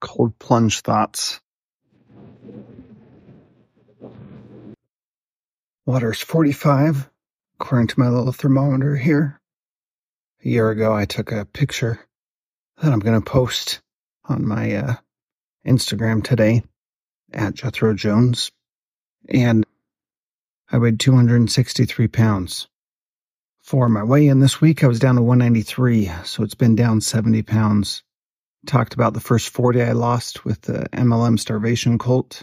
Cold plunge thoughts. Water's 45, according to my little thermometer here. A year ago, I took a picture that I'm going to post on my uh, Instagram today at Jethro Jones. And I weighed 263 pounds. For my weigh in this week, I was down to 193, so it's been down 70 pounds talked about the first 40 I lost with the MLM starvation cult.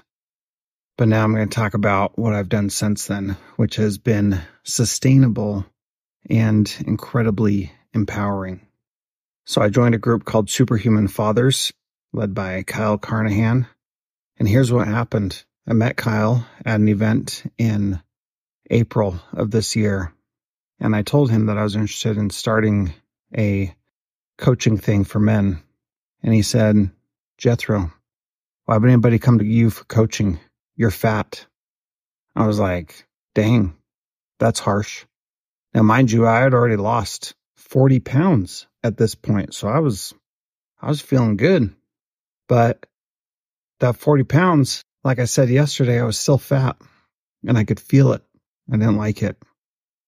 But now I'm going to talk about what I've done since then, which has been sustainable and incredibly empowering. So I joined a group called Superhuman Fathers, led by Kyle Carnahan. And here's what happened. I met Kyle at an event in April of this year. And I told him that I was interested in starting a coaching thing for men and he said, Jethro, why would anybody come to you for coaching? You're fat. I was like, dang, that's harsh. Now, mind you, I had already lost 40 pounds at this point. So I was, I was feeling good. But that 40 pounds, like I said yesterday, I was still fat and I could feel it. I didn't like it.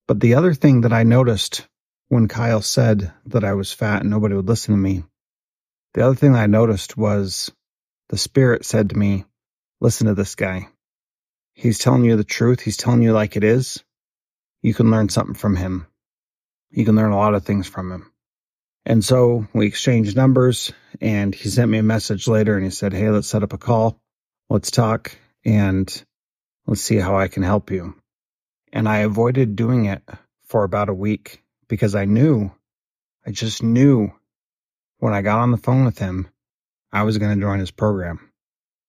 But the other thing that I noticed when Kyle said that I was fat and nobody would listen to me the other thing I noticed was the Spirit said to me, Listen to this guy. He's telling you the truth. He's telling you like it is. You can learn something from him. You can learn a lot of things from him. And so we exchanged numbers and he sent me a message later and he said, Hey, let's set up a call. Let's talk and let's see how I can help you. And I avoided doing it for about a week because I knew, I just knew when I got on the phone with him, I was going to join his program.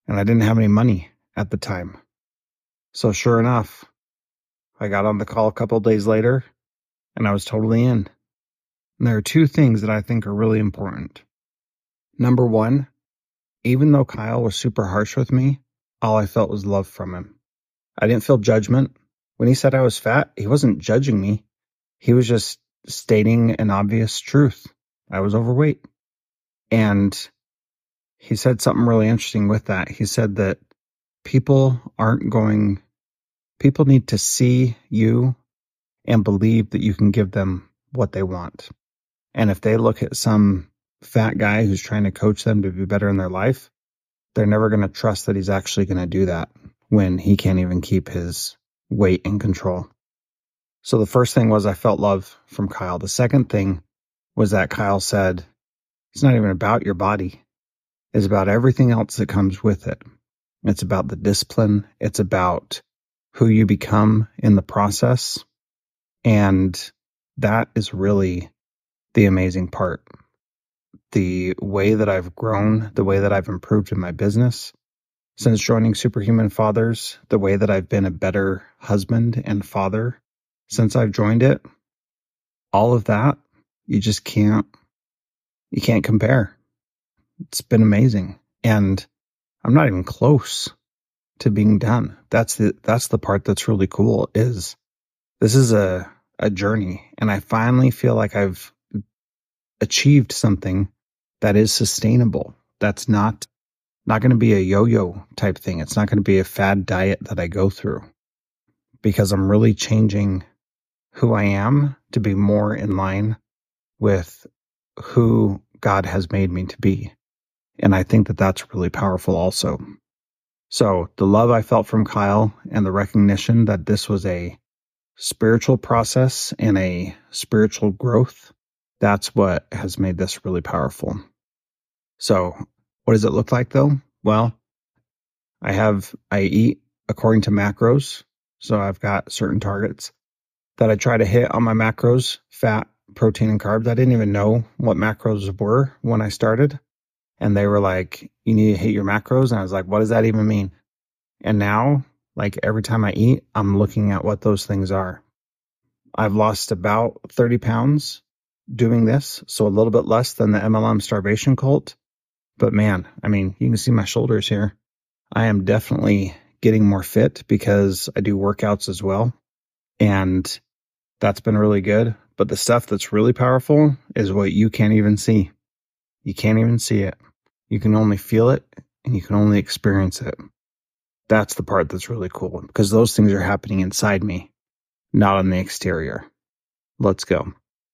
And I didn't have any money at the time. So sure enough, I got on the call a couple days later and I was totally in. And there are two things that I think are really important. Number one, even though Kyle was super harsh with me, all I felt was love from him. I didn't feel judgment. When he said I was fat, he wasn't judging me. He was just stating an obvious truth. I was overweight. And he said something really interesting with that. He said that people aren't going, people need to see you and believe that you can give them what they want. And if they look at some fat guy who's trying to coach them to be better in their life, they're never going to trust that he's actually going to do that when he can't even keep his weight in control. So the first thing was I felt love from Kyle. The second thing was that Kyle said, it's not even about your body. It's about everything else that comes with it. It's about the discipline. It's about who you become in the process. And that is really the amazing part. The way that I've grown, the way that I've improved in my business since joining Superhuman Fathers, the way that I've been a better husband and father since I've joined it, all of that, you just can't you can't compare. It's been amazing. And I'm not even close to being done. That's the that's the part that's really cool is this is a a journey and I finally feel like I've achieved something that is sustainable. That's not not going to be a yo-yo type thing. It's not going to be a fad diet that I go through because I'm really changing who I am to be more in line with who God has made me to be. And I think that that's really powerful also. So the love I felt from Kyle and the recognition that this was a spiritual process and a spiritual growth, that's what has made this really powerful. So what does it look like though? Well, I have, I eat according to macros. So I've got certain targets that I try to hit on my macros, fat, protein and carbs. I didn't even know what macros were when I started. And they were like, you need to hit your macros. And I was like, what does that even mean? And now, like every time I eat, I'm looking at what those things are. I've lost about 30 pounds doing this. So a little bit less than the MLM starvation cult. But man, I mean, you can see my shoulders here. I am definitely getting more fit because I do workouts as well. And that's been really good. But the stuff that's really powerful is what you can't even see. You can't even see it. You can only feel it and you can only experience it. That's the part that's really cool because those things are happening inside me, not on the exterior. Let's go.